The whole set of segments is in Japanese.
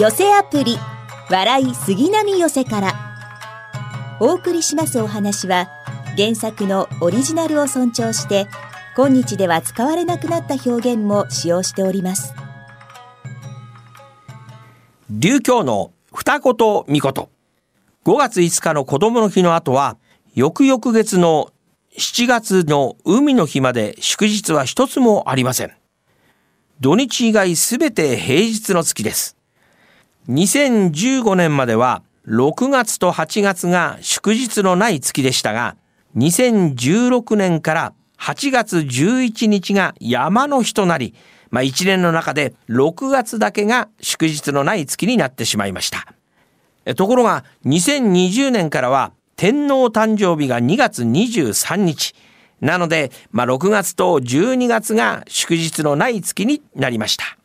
寄せアプリ笑い杉並寄せから。お送りしますお話は原作のオリジナルを尊重して今日では使われなくなった表現も使用しております。琉教の二言三言5月5日の子供の日の後は翌々月の7月の海の日まで祝日は一つもありません。土日以外すべて平日の月です。2015年までは6月と8月が祝日のない月でしたが2016年から8月11日が山の日となり、まあ、1年の中で6月だけが祝日のない月になってしまいました。ところが2020年からは天皇誕生日が2月23日。なので、まあ、6月と12月が祝日のない月になりました。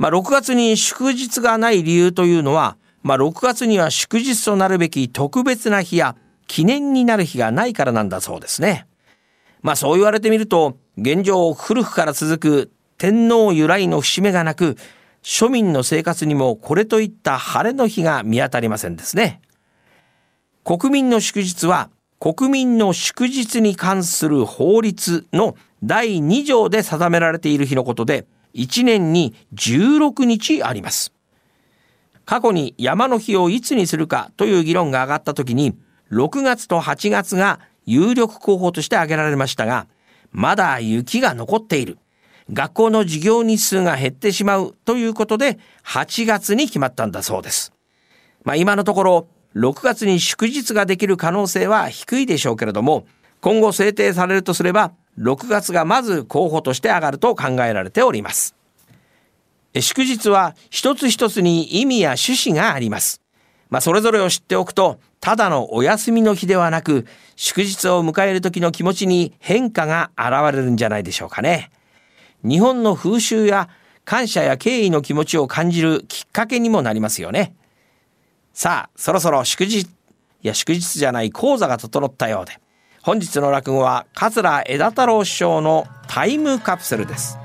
まあ、6月に祝日がない理由というのは、まあ、6月には祝日となるべき特別な日や記念になる日がないからなんだそうですね。まあそう言われてみると、現状古くから続く天皇由来の節目がなく、庶民の生活にもこれといった晴れの日が見当たりませんですね。国民の祝日は国民の祝日に関する法律の第2条で定められている日のことで、1年に16日あります。過去に山の日をいつにするかという議論が上がった時に、6月と8月が有力候補として挙げられましたが、まだ雪が残っている。学校の授業日数が減ってしまうということで、8月に決まったんだそうです。まあ今のところ、6月に祝日ができる可能性は低いでしょうけれども、今後制定されるとすれば、6月がまず候補として上がると考えられております。祝日は一つ一つに意味や趣旨があります。まあ、それぞれを知っておくと、ただのお休みの日ではなく、祝日を迎える時の気持ちに変化が現れるんじゃないでしょうかね。日本の風習や感謝や敬意の気持ちを感じるきっかけにもなりますよね。さあ、そろそろ祝日、いや祝日じゃない講座が整ったようで、本日の落語は桂枝太郎師匠のタイムカプセルです。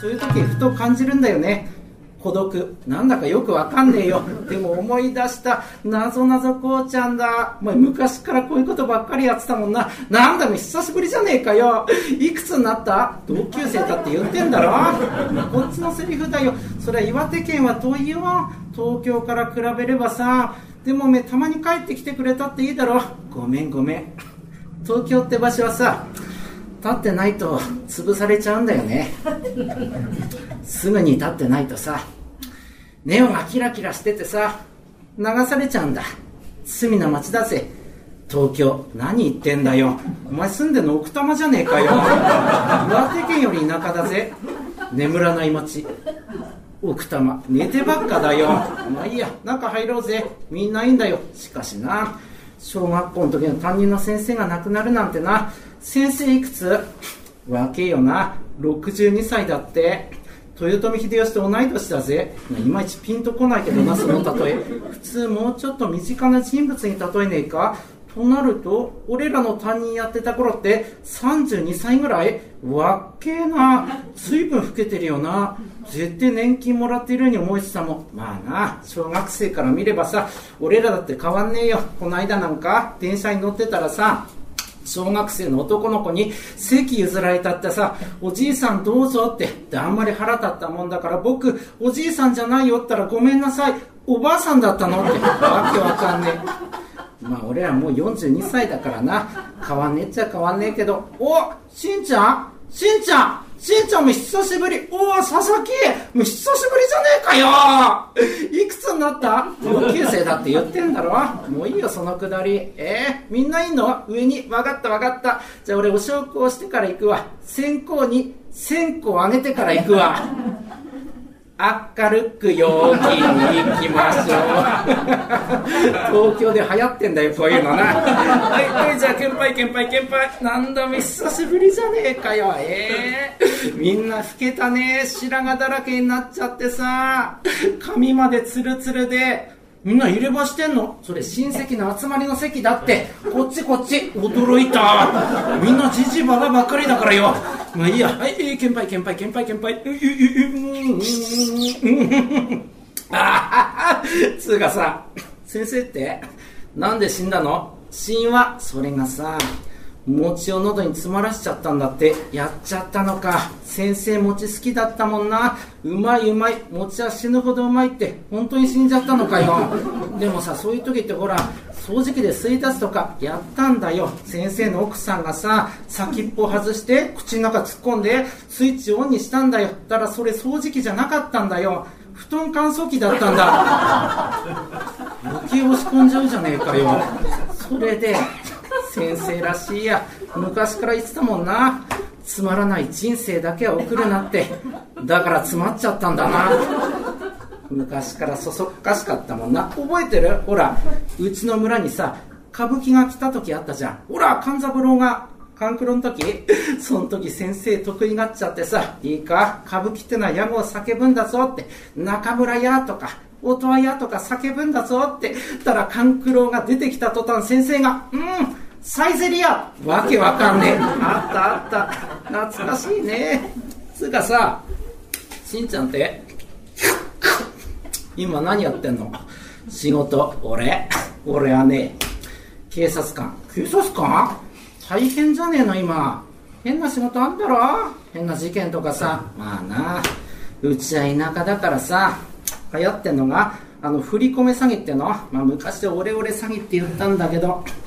そういう時ふと感じるんだよね。孤独。なんだかよくわかんねえよ。でも思い出した。謎謎こうちゃんだ。お前昔からこういうことばっかりやってたもんな。なんだも久しぶりじゃねえかよ。いくつになった？同級生だって言ってんだろ。こっちのセリフだよ。それは岩手県は遠いよ東京から比べればさ。でもおめたまに帰ってきてくれたっていいだろ。ごめんごめん。東京って場所はさ立ってないと潰されちゃうんだよね。すぐに立ってないとさネオがキラキラしててさ流されちゃうんだ。罪な町だぜ。東京何言ってんだよ。お前住んでんの奥多摩じゃねえかよ。岩手県より田舎だぜ。眠らない町奥多摩。寝てばっかだよ。まあいいや。中入ろうぜ。みんないいんだよ。しかしな。小学校の時の担任の先生が亡くなるなんてな。先生いくつ？若えよな。62歳だって。豊臣秀吉と同い年だぜ。いまいちピンとこないけどなその例え。普通もうちょっと身近な人物に例えねえか。となると俺らの担任やってた頃って32歳ぐらい。わっけえな随分老けてるよな。絶対年金もらってるように思えてたもん。まあな小学生から見ればさ俺らだって変わんねえよ。この間なんか電車に乗ってたらさ小学生の男の子に席譲られたってさ、おじいさんどうぞって、あんまり腹立ったもんだから、僕、おじいさんじゃないよったらごめんなさい、おばあさんだったのって、わけわかんねえ。まあ俺らもう42歳だからな、変わんねえっちゃ変わんねえけど、おしんちゃん？しんちゃん？しんちゃんも久しぶり。おお、佐々木もう久しぶりじゃねえかよいくつになった？同級生だって言ってんだろもういいよ、そのくだり。えー、みんないいの？上に？わかったわかった。じゃあ俺お証拠をしてから行くわ。先行に線香あげてから行くわ。明るく陽気に行きましょう。東京で流行ってんだよこういうのな。はいはいじゃあ献杯献杯献杯何度も久しぶりじゃねえかよええー、みんな老けたね白髪だらけになっちゃってさ。髪までツルツルでみんな入れ歯してんの？それ親戚の集まりの席だって。こっちこっち。驚いた。みんなじじばばばっかりだからよ。まあいいや。はいえー献杯献杯献杯献杯ううううあははつうかさ先生ってなんで死んだの？死因はそれがさ。餅を喉に詰まらしちゃったんだって。やっちゃったのか。先生餅好きだったもんな。うまいうまい。餅は死ぬほどうまいって。本当に死んじゃったのかよ。でもさそういう時ってほら掃除機で吸い出すとかやったんだよ。先生の奥さんがさ先っぽ外して口の中突っ込んでスイッチオンにしたんだよ。だからそれ掃除機じゃなかったんだよ。布団乾燥機だったんだ。余計押し込んじゃうじゃねえかよ。それで先生らしいや。昔から言ってたもんな。つまらない人生だけは送るなって。だから詰まっちゃったんだな。昔からそそっかしかったもんな。覚えてる？ほらうちの村にさ歌舞伎が来た時あったじゃん。ほら勘三郎が勘九郎の時。その時先生得意がっちゃってさ。いいか？歌舞伎ってのは屋号を叫ぶんだぞって。中村屋とか音羽屋とか叫ぶんだぞって。たら勘九郎が出てきた途端先生がうん。サイゼリアわけわかんねえ。あったあった。懐かしいね。つうかさしんちゃんって今何やってんの？仕事。俺。俺はね警察官。警察官？大変じゃねえの今。変な仕事あんだろ？変な事件とかさ。まあな。うちは田舎だからさ流行ってんのがあの振り込め詐欺っての、まあ、昔オレオレ詐欺って言ったんだけど。一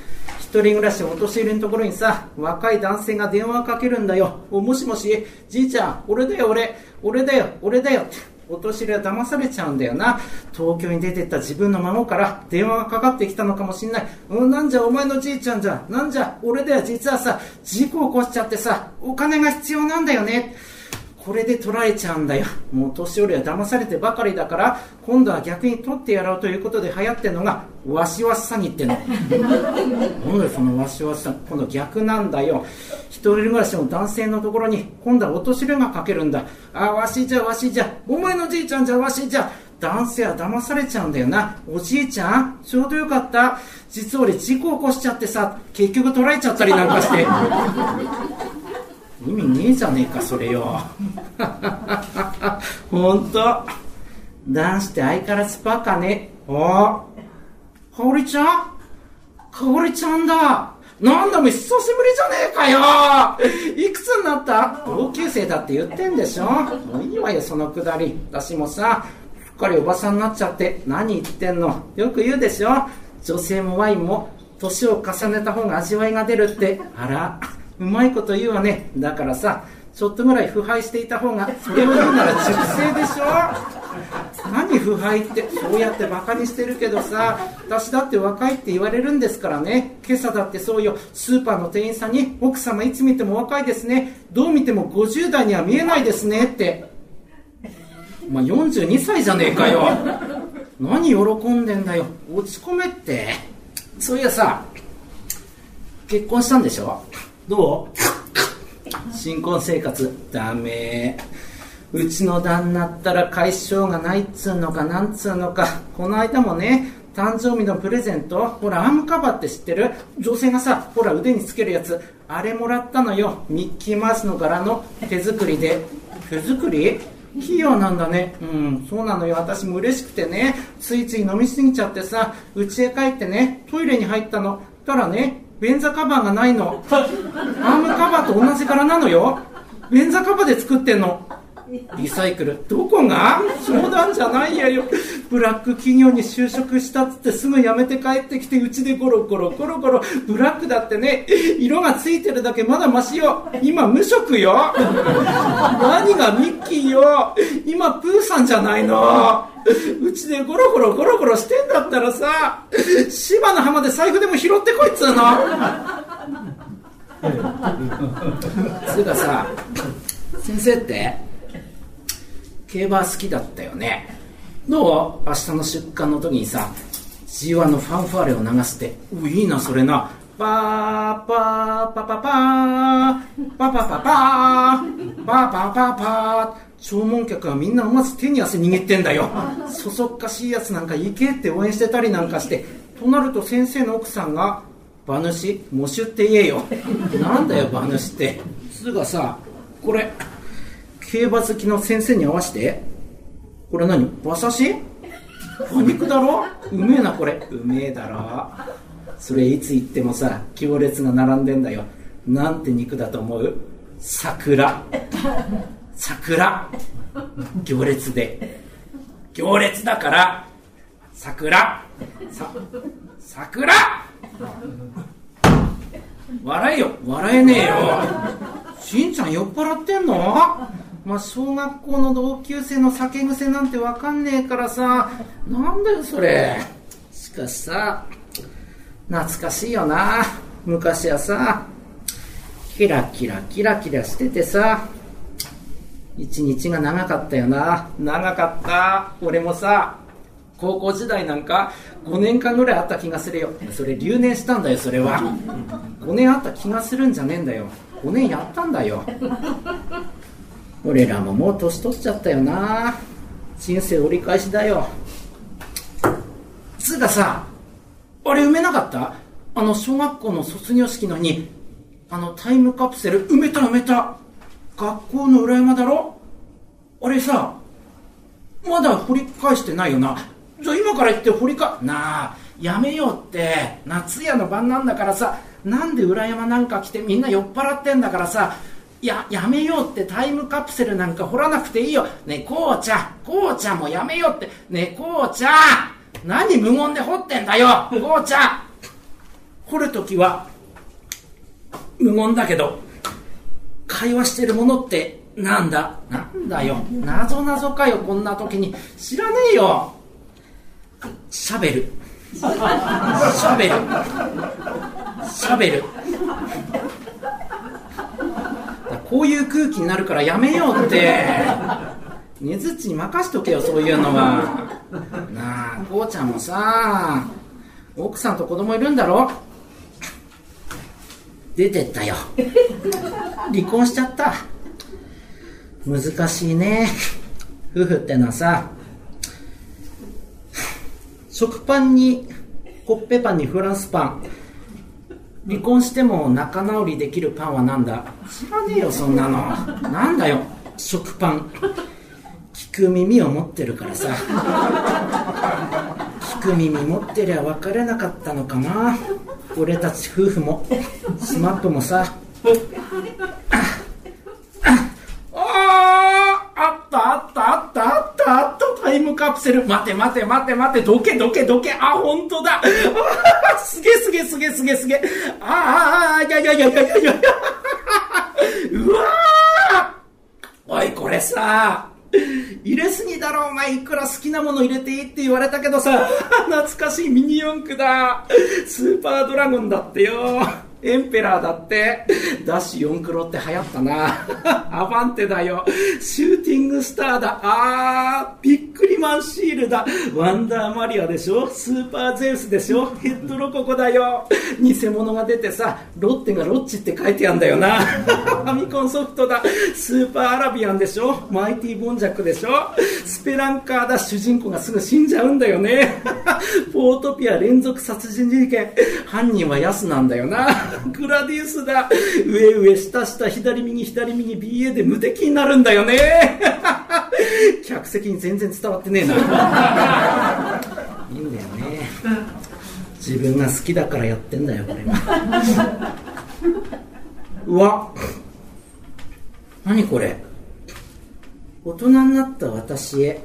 人暮らしお年寄りのところにさ若い男性が電話かけるんだよ。おもしもしじいちゃん俺だよ俺。俺だよ俺だよ。ってお年寄りは騙されちゃうんだよな。東京に出てった自分の孫から電話がかかってきたのかもしんない。うんなんじゃお前のじいちゃんじゃ。なんじゃ俺だよ実はさ事故起こしちゃってさお金が必要なんだよね。これで取られちゃうんだよ。もう年寄りは騙されてばかりだから今度は逆に取ってやろうということで流行ってるのがわしわし詐欺っての。なんだよそのわしわし詐欺今度逆なんだよ。一人暮らしの男性のところに今度はお年寄りがかけるんだ。あわしじゃわしじゃ。お前のじいちゃんじゃわしじゃ。男性は騙されちゃうんだよな。おじいちゃんちょうどよかった。実は俺事故起こしちゃってさ結局取られちゃったりなんかして。意味ねえじゃねえかそれよ。ほんと男子って相変わらずバカね。お。かおりちゃん？かおりちゃんだ。なんだも久しぶりじゃねえかよ。いくつになった？同級生だって言ってんでしょ。もういいわよそのくだり。私もさすっかりおばさんになっちゃって。何言ってんの？よく言うでしょ。女性もワインも年を重ねた方が味わいが出るって。あら。うまいこと言うわね。だからさちょっとぐらい腐敗していた方がそれを言うなら熟成でしょ？何腐敗ってそうやってバカにしてるけどさ私だって若いって言われるんですからね。今朝だってそうよ。スーパーの店員さんに奥様いつ見ても若いですね。どう見ても50代には見えないですね。って。まあ42歳じゃねえかよ。何喜んでんだよ。落ち込めって。そういやさ結婚したんでしょ？どう？新婚生活ダメ。うちの旦那ったら解消がないっつうのかなんつうのか。この間もね誕生日のプレゼント。ほらアームカバーって知ってる？女性がさほら腕につけるやつ。あれもらったのよ。ミッキーマウスの柄の手作りで。手作り？器用なんだね。うんそうなのよ。私も嬉しくてね。ついつい飲みすぎちゃってさ家へ帰ってねトイレに入ったの。たらね便座カバーがないの。アームカバーと同じ柄なのよ。便座カバーで作ってんの。リサイクル。どこが？冗談じゃないやよ。ブラック企業に就職したっつってすぐ辞めて帰ってきてうちでゴロゴロゴロゴロブラックだってね色がついてるだけまだマシよ。今無職よ。何がミッキーよ。今プーさんじゃないの。うちでゴロゴロゴロゴロしてんだったらさ芝の浜で財布でも拾ってこいっつうの。つうかさ先生って？競馬好きだったよね。どう？明日の出棺の時にさ G1 のファンファーレを流してういいなそれな。パーパーパパパー。パパパパー。パーパーパーパー。弔問客はみんな思わず手に汗握ってんだよ。そそっかしいやつなんか行けって応援してたりなんかしてとなると先生の奥さんが馬主喪主って言えよ。なんだよ馬主って。つうかさこれ競馬好きの先生に合わせて。これ何？馬刺し？馬肉だろ？うめえなこれ。うめえだろ。それいつ行ってもさ行列が並んでんだよ。なんて肉だと思う？桜。桜。行列で。行列だから桜。さ桜。笑えよ。笑えねえよ。しんちゃん酔っ払ってんの？まあ、小学校の同級生の酒癖なんてわかんねえからさ。なんだよそれ。しかしさ懐かしいよな。昔はさキラキラキラキラしててさ一日が長かったよな。長かった。俺もさ高校時代なんか5年間ぐらいあった気がするよ。それ留年したんだよそれは。5年あった気がするんじゃねえんだよ。5年やったんだよ。俺らももう年取っちゃったよな。人生折り返しだよ。つうかさあれ埋めなかった？あの小学校の卒業式のにあのタイムカプセル埋めた埋めた。学校の裏山だろ？あれさまだ掘り返してないよな。じゃあ今から言って掘りかなあやめようって。夏夜の晩なんだからさなんで裏山なんか来てみんな酔っ払ってんだからさや、やめようってタイムカプセルなんか掘らなくていいよ。ねえ、こうちゃん、こうちゃんもやめようって。ねえ、こうちゃん何無言で掘ってんだよこうちゃん掘るときは、無言だけど、会話してるものってなんだ？なんだよ。謎謎かよ、こんな時に。知らねえよ。シャベル。シャベル。シャベル。こういう空気になるからやめようって。ねずっちに任しとけよそういうのは。なあこうちゃんもさ奥さんと子供いるんだろ？出てったよ。離婚しちゃった。難しいね。夫婦ってのはさ食パンにコッペパンにフランスパン。離婚しても仲直りできるパンはなんだ？知らねえよそんなの。なんだよ食パン。聞く耳を持ってるからさ。聞く耳持ってりゃ別れなかったのかな。俺たち夫婦も。スマップもさあったあったあったあったあったタイムカプセル待て待て待て待て。どけどけどけ。あ本当だ。すげすげすげすげすげああいやいやいやいやいやいや。うわおいこれさ。入れすぎだろお前。いくら好きなもの入れていいって言われたけどさ。懐かしいミニ四駆だ。スーパードラゴンだってよ。エンペラーだって。ダッシュ4クロって流行ったな。アバンテだよ。シューティングスターだ。あー、ビックリマンシールだ。ワンダーマリアでしょスーパーゼウスでしょヘッドロココだよ。偽物が出てさ、ロッテがロッチって書いてあんだよな。ファミコンソフトだ。スーパーアラビアンでしょマイティボンジャックでしょスペランカーだ。主人公がすぐ死んじゃうんだよね。ポートピア連続殺人事件。犯人はヤスなんだよな。グラディウスだ上上下下左右左右 BA で無敵になるんだよね。客席に全然伝わってねえな。いいんだよね。自分が好きだからやってんだよこれ。はうわ。何これ。大人になった私へ。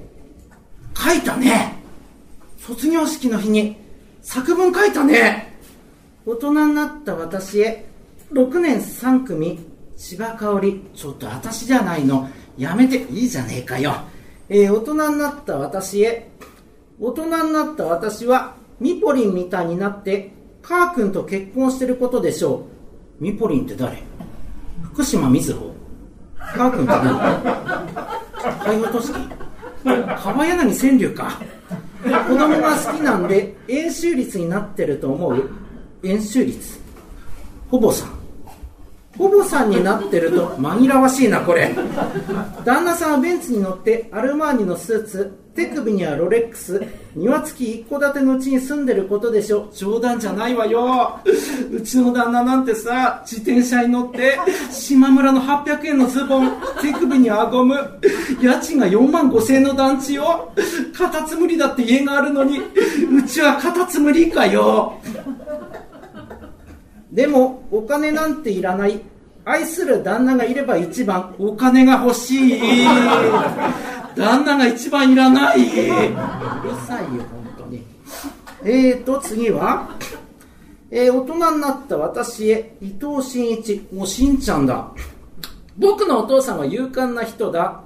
書いたね。卒業式の日に作文書いたね。大人になった私へ6年3組芝香織。ちょっと私じゃないの。やめていいじゃねえかよ。えー、大人になった私へ大人になった私はミポリンみたいになってカー君と結婚してることでしょう。ミポリンって誰？福島みずほカー君って何介護都市。川柳川柳か。子供が好きなんで円周率になってると思う？円周率。ほぼさ。んほぼさんになってると紛らわしいなこれ。旦那さんはベンツに乗ってアルマーニのスーツ手首にはロレックス庭付き一戸建てのうちに住んでることでしょ。冗談じゃないわよ。うちの旦那なんてさ自転車に乗って島村の800円のズボン手首にはゴム家賃が4万5千円の団地よカタツムリだって家があるのにうちはカタツムリかよ。でもお金なんていらない。愛する旦那がいれば一番。お金が欲しい。旦那が一番いらない。うるさいよ本当に。えーと次は。えー、大人になった私へ伊藤真一。もうしんちゃんだ。僕のお父さんは勇敢な人だ。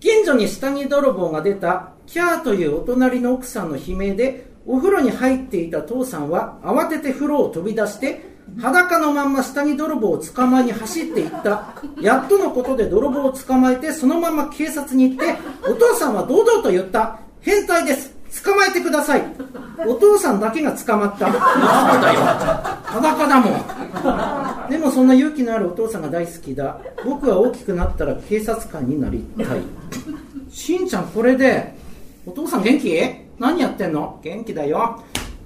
近所に下着泥棒が出た。キャーというお隣の奥さんの悲鳴でお風呂に入っていた父さんは慌てて風呂を飛び出して裸のまんま下着泥棒を捕まえに走っていった。やっとのことで泥棒を捕まえてそのまま警察に行ってお父さんは堂々と言った。変態です。捕まえてください。お父さんだけが捕まった。なんだよ。裸だもん。でもそんな勇気のあるお父さんが大好きだ。僕は大きくなったら警察官になりたい。しんちゃんこれでお父さん元気？何やってんの？元気だよ。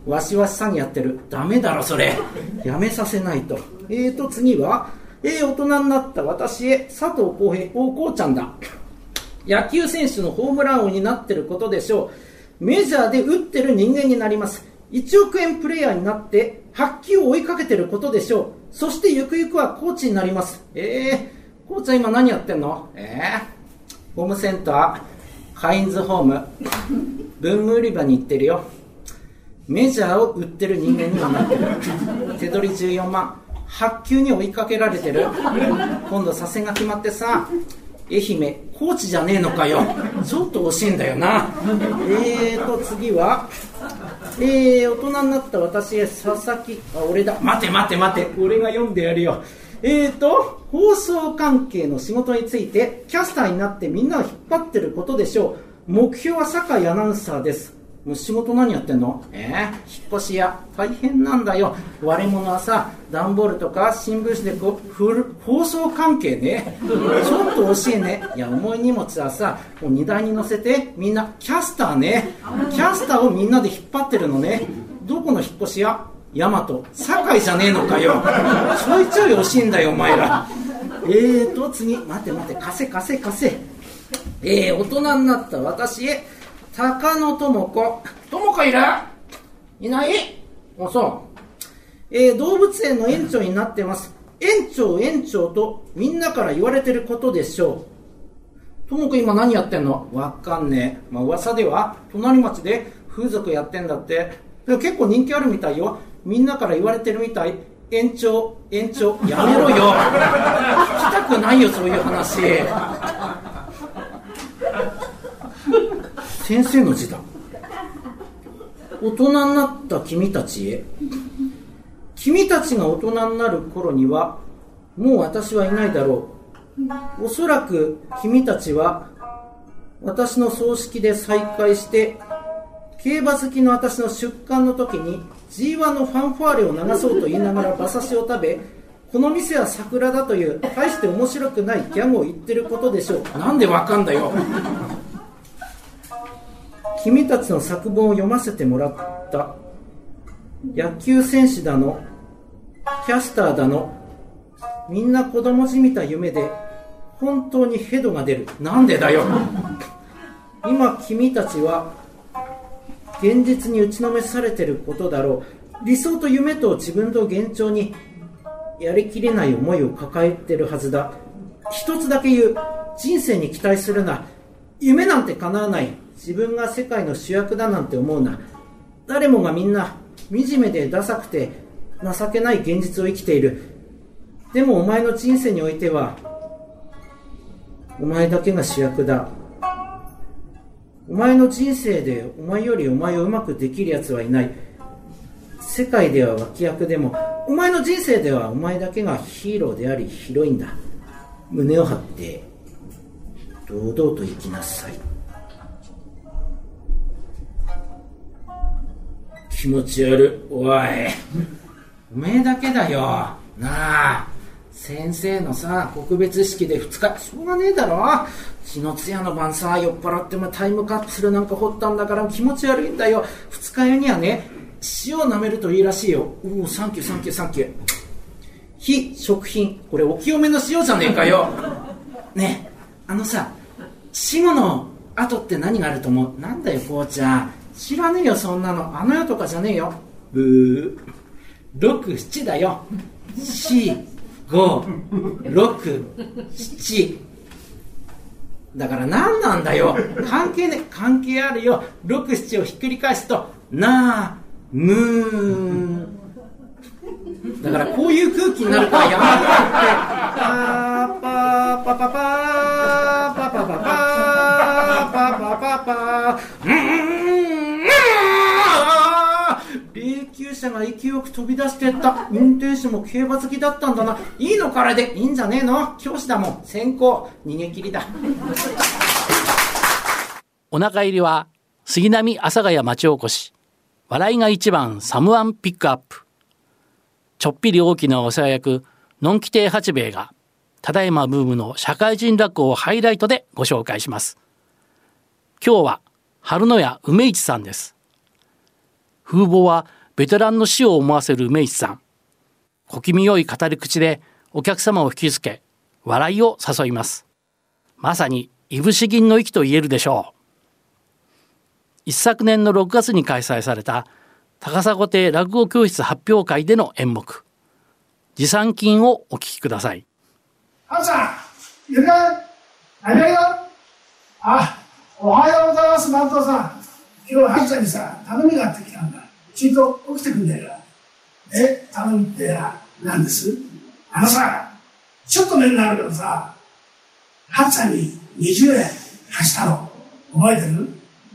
わしわし詐欺やってる。ダメだろそれ。やめさせないと。えーと次はえー、大人になった私へ佐藤浩平大こうちゃんだ。野球選手のホームラン王になってることでしょう。メジャーで打ってる人間になります。1億円プレイヤーになって発球を追いかけてることでしょう。そしてゆくゆくはコーチになります。えー、コーチゃん今何やってんの？ええー、ホームセンター。カインズホーム。文具売り場に行ってるよ。メジャーを売ってる人間にはなってる。手取り14万。発球に追いかけられてる。今度左遷が決まってさ愛媛高知じゃねえのかよ。ちょっと惜しいんだよな。えーと次はえー、大人になった私へ佐々木。あ俺だ。待て待て待て。俺が読んでやるよ。えーと放送関係の仕事についてキャスターになってみんなを引っ張ってることでしょう。目標は酒井アナウンサーです。もう仕事何やってんの？えー、引っ越し屋。大変なんだよ。割れ物はさ段ボールとか新聞紙でこう放送関係ね。ちょっと惜しいね。いや重い荷物はさもう荷台に乗せてみんなキャスターね。キャスターをみんなで引っ張ってるのね。どこの引っ越し屋？ヤマト堺じゃねえのかよちょいちょい惜しいんだよお前らえーと次待て待て貸せ貸せ貸せえー、大人になった私へ高野智子。智子いる？いない？あ、そう。えー、動物園の園長になってます。園長、園長とみんなから言われてることでしょう。ともく今何やってんの？わかんねえ。まあ噂では、隣町で風俗やってんだって。でも結構人気あるみたいよ。みんなから言われてるみたい。延長、延長、やめろよ。聞きたくないよ、そういう話。先生の字だ大人になった君たちへ君たちが大人になる頃にはもう私はいないだろうおそらく君たちは私の葬式で再会して競馬好きの私の出棺の時に G1 のファンファーレを流そうと言いながら馬刺しを食べこの店は桜だという大して面白くないギャグを言ってることでしょう。なんでわかんだよ。君たちの作文を読ませてもらった。野球選手だのキャスターだのみんな子供じみた夢で本当にヘドが出る。なんでだよ。今君たちは現実に打ちのめされてることだろう。理想と夢と自分と現状にやりきれない思いを抱えてるはずだ。一つだけ言う。人生に期待するな。夢なんて叶わない。自分が世界の主役だなんて思うな。誰もがみんな惨めでダサくて情けない現実を生きている。でもお前の人生においてはお前だけが主役だ。お前の人生でお前よりお前をうまくできる奴はいない。世界では脇役でもお前の人生ではお前だけがヒーローでありヒロインだ。胸を張って堂々と生きなさい。気持ち悪い。おい。おめえだけだよ。なあ。先生のさ告別式で2日しょうがねえだろ。血のつ通夜の晩さ酔っ払ってもタイムカプセルなんか掘ったんだから気持ち悪いんだよ。二日酔いにはね塩を舐めるといいらしいよ。おおサンキューサンキューサンキュー。非食品。これお清めの塩じゃねえかよ。ねえあのさ死後の後って何があると思う？なんだよこうちゃん知らねえよそんなの。あの世とかじゃねえよ。ブー。67だよ。4567だから何なんだよ。関係ね関係あるよ。67をひっくり返すとなーむー。だからこういう空気になるからやめろって。パーパーパパパーパパパパーパパパパーうー霊柩車が勢いよく飛び出してった。運転手も競馬好きだったんだな。いいのからで。いいんじゃねえの。教師だもん。先行。逃げ切りだ。お腹入りは杉並阿佐ヶ谷町おこし。笑いが一番サムワンピックアップ。ちょっぴり大きなお世話役のんき亭八兵衛がただいまブームの社会人落語をハイライトでご紹介します。今日は春野屋梅市さんです。風貌はベテランの死を思わせる梅市さん。小気味よい語り口でお客様を引きつけ笑いを誘います。まさにいぶし銀の息と言えるでしょう。一昨年の6月に開催された高砂亭落語教室発表会での演目。持参金をお聞きください。ハンさんいるか何がよあおはようございます南東さん。今日ハンちゃんにさ頼みがあってきたんだ。きちょっと起きてくんだよ。え頼みって何です？あのさちょっと面になるけどさハンちゃんに20円貸したの。覚えてる？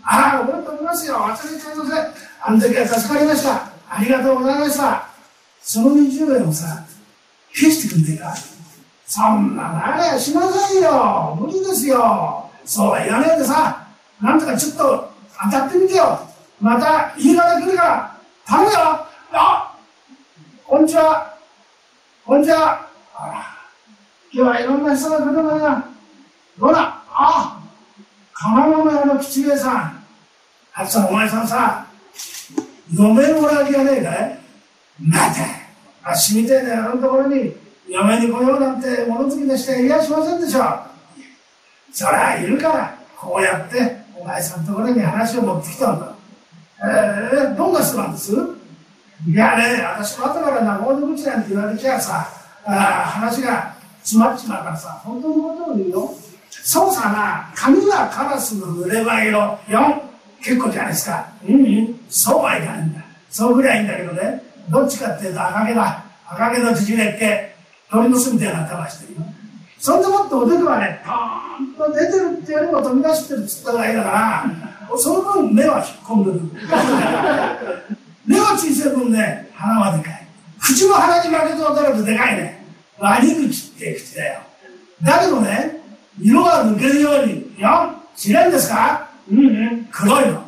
ああ覚えておりますよ。忘れちゃいませんあの時は助かりました。ありがとうございました。その20円をさ消してくんねえか？そんななれしませんよ。無理ですよ。そうは言わないでさなんとかちょっと当たってみてよ。また言い方来るから。頼むよあこんにちはこんにちはあら今日はいろんな人が来るのなどうだあ金物屋の吉兵衛さんあつさんお前さんさ嫁もらう気がねえかい待てあっしみてえなあのところに嫁に来ようなんて物好きな人はいやしませんでしょそりゃいるからこうやってお前さんのところに話を持ってきたんだえー、どんな人なんです？いやね私も後から仲人口なんて言われちゃさあ話が詰まっちまうからさ本当のことを言うよ。そうさな髪はカラスの濡れ場色4結構じゃないですか。うんうん。そうはいかないんだ。そうぐらいいんだけどね。どっちかっていうと赤毛だ。赤毛の縮れっけ鳥の巣みたいな頭してるよ。そんでもっておでこはねポーンと出てるっていうよりも飛び出してるっつったぐらいだからその分目は引っ込んでる。目は小さい分ね鼻はでかい。口も鼻に負けて踊るとでかいね。割り口って口だよ。だけどね色が抜けるようによ知れんですか？うんうん。黒いの。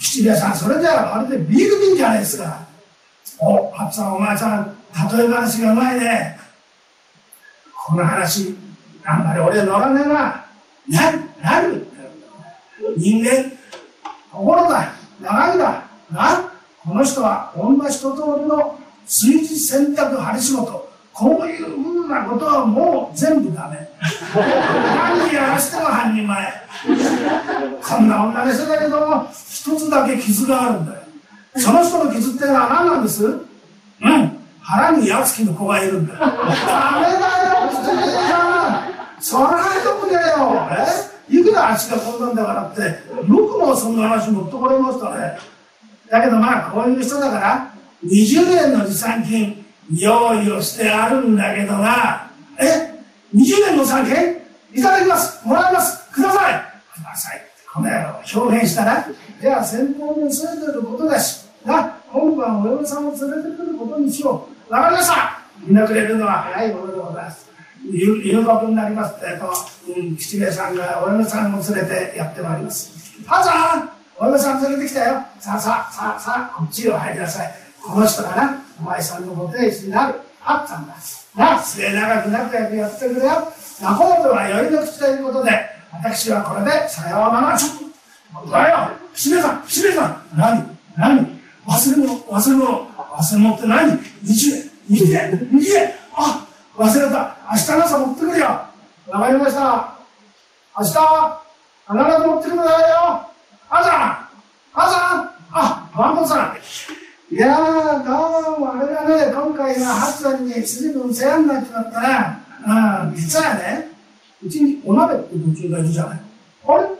吉兵衛さんそれじゃあまるでビール瓶じゃないですか。おハさんお前さん例え話がうまいね。この話あんまり俺乗らねえななる人間ところだ長いだなこの人は女一通りの炊事洗濯張り仕事。こういうふうなことはもう全部ダメ。何やらしても半人前。こんな女の人だけども一つだけ傷があるんだよ。その人の傷ってのは何なんです？うん。腹に矢つきの子がいるんだよ。ダメだよ普通さんそれはよくねえよ。え？いくら足がこんなんだからってよくもそんな話持ってこれましたね。だけどまあこういう人だから20年の持参金用意をしてあるんだけどな。え？20年の参金？いただきます。もらいます。ください。ください。この野郎表現したら。じゃあ先方に連れてることだし。な。今晩お嫁さんを連れてくることにしよう。わかりました。みんなくれるのは早いものでございます。誘惑になりますってと、うん、吉兵衛さんがお嫁さんを連れてやってまいります。母さんお嫁さん連れてきたよ。さあさあさあさあ、こっちを入りなさい。この人がな、お前さんのご定室になる。あったんだ。なあ、末永く仲良くやってくれよ。仲人は酔いの口ということで、私はこれでさようなら。おだよ、しめさん、しめさん。何何忘れ物、忘れ物。忘れ物って何？日へ、日へ、日へ。あ、忘れた。明日の朝持ってくるよ。わかりました。明日、必ず持ってくるださいよ。あさんあさんあ、ワンコさん。いやー、どうも、あれがね、今回のハツさんに随分世話になっちまったな。うん、実はね、うちにお鍋って途中がいるじゃない。あれ？違う？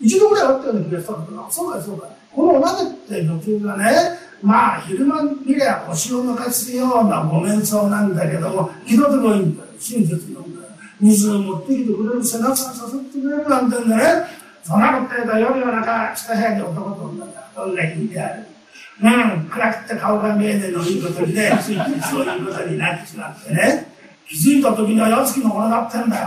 一度ぐらいあったような気がしたんだけど、そうかそうか。このお鍋って途中がね、まあ、昼間見りゃ腰を抜かすようなご面相なんだけども、気のといいんだよ。親切なんだよ。水を持ってきてくれる背中を誘ってくれるなんてんだね。そんなこと言うと夜夜中、下部屋に男と女がどんなにいてある。うん、暗くて顔が見えねえのいいことにね、ついついそういうことになってしまってね。気づいた時には八月の頃だってんだよ。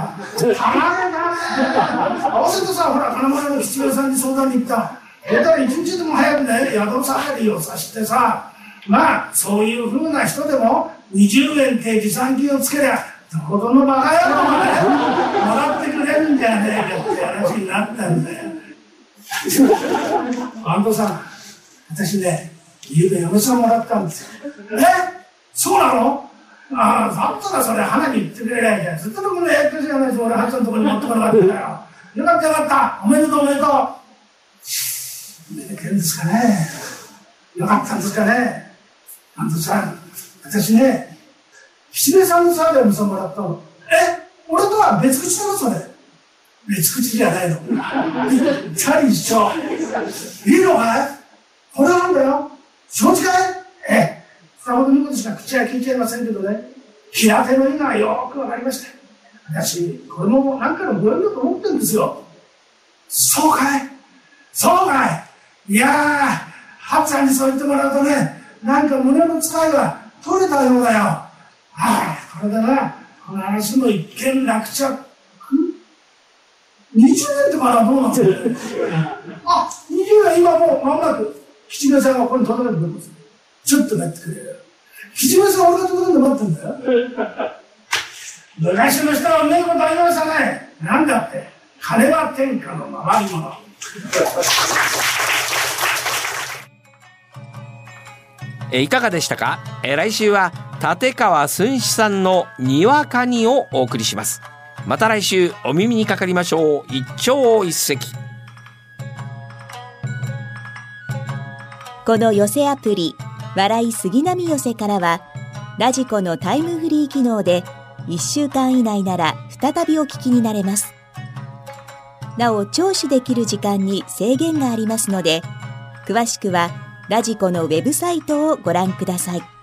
たまげだ合わせてさ、ほら、金丸の吉村さんに相談に行った。そしたら一日でも早くね、宿下がりをさしてさ、まあ、そういうふうな人でも、20円って持参金をつけりゃ、どこぞのバカ野郎がね、もらってくれるんじゃねえかって話になったんだよ。安藤さん、私ね、ゆうべ嫁さんもらったんですよ。え？そうなの？ああ、だったらそれ花に言ってくれないじゃん。ずっと僕のやってるじゃないです俺、ハツのところに持ってこなかったからよ。よかったよかった。おめでとうおめでとう。めでてるんですかね。よかったんですかね。安藤さん、私ね、七兵さんのサービスもらったの。え俺とは別口だろ、それ。別口じゃないの。ぴったり一緒。いいのかい？これなんだよ。承知かい？ええ。二言のことしか口は聞いちゃいませんけどね。平手の意がよくわかりました。私、これも何かのご縁だと思ってるんですよ。そうかい？そうかい？いやー、ハッちゃんにそう言ってもらうとね、なんか胸の使いが取れたようだよ。はい、これでな、この話も一見落着。20年ってまだどうなんだよ。あ、20年今もう間もなく、吉村さんがここに届けてくれます。ちょっと待ってくれよ。吉村さん俺が届けて待ってんだよ。昔の人はうめえことありましたね。なんだって、金は天下の回り物。えいかがでしたか？え来週は立川寸志さんの「にわかに」をお送りします。また来週お耳にかかりましょう。一朝一夕。この寄せアプリ笑い杉並寄せからはラジコのタイムフリー機能で1週間以内なら再びお聞きになれます。なお聴取できる時間に制限がありますので詳しくはラジコのウェブサイトをご覧ください。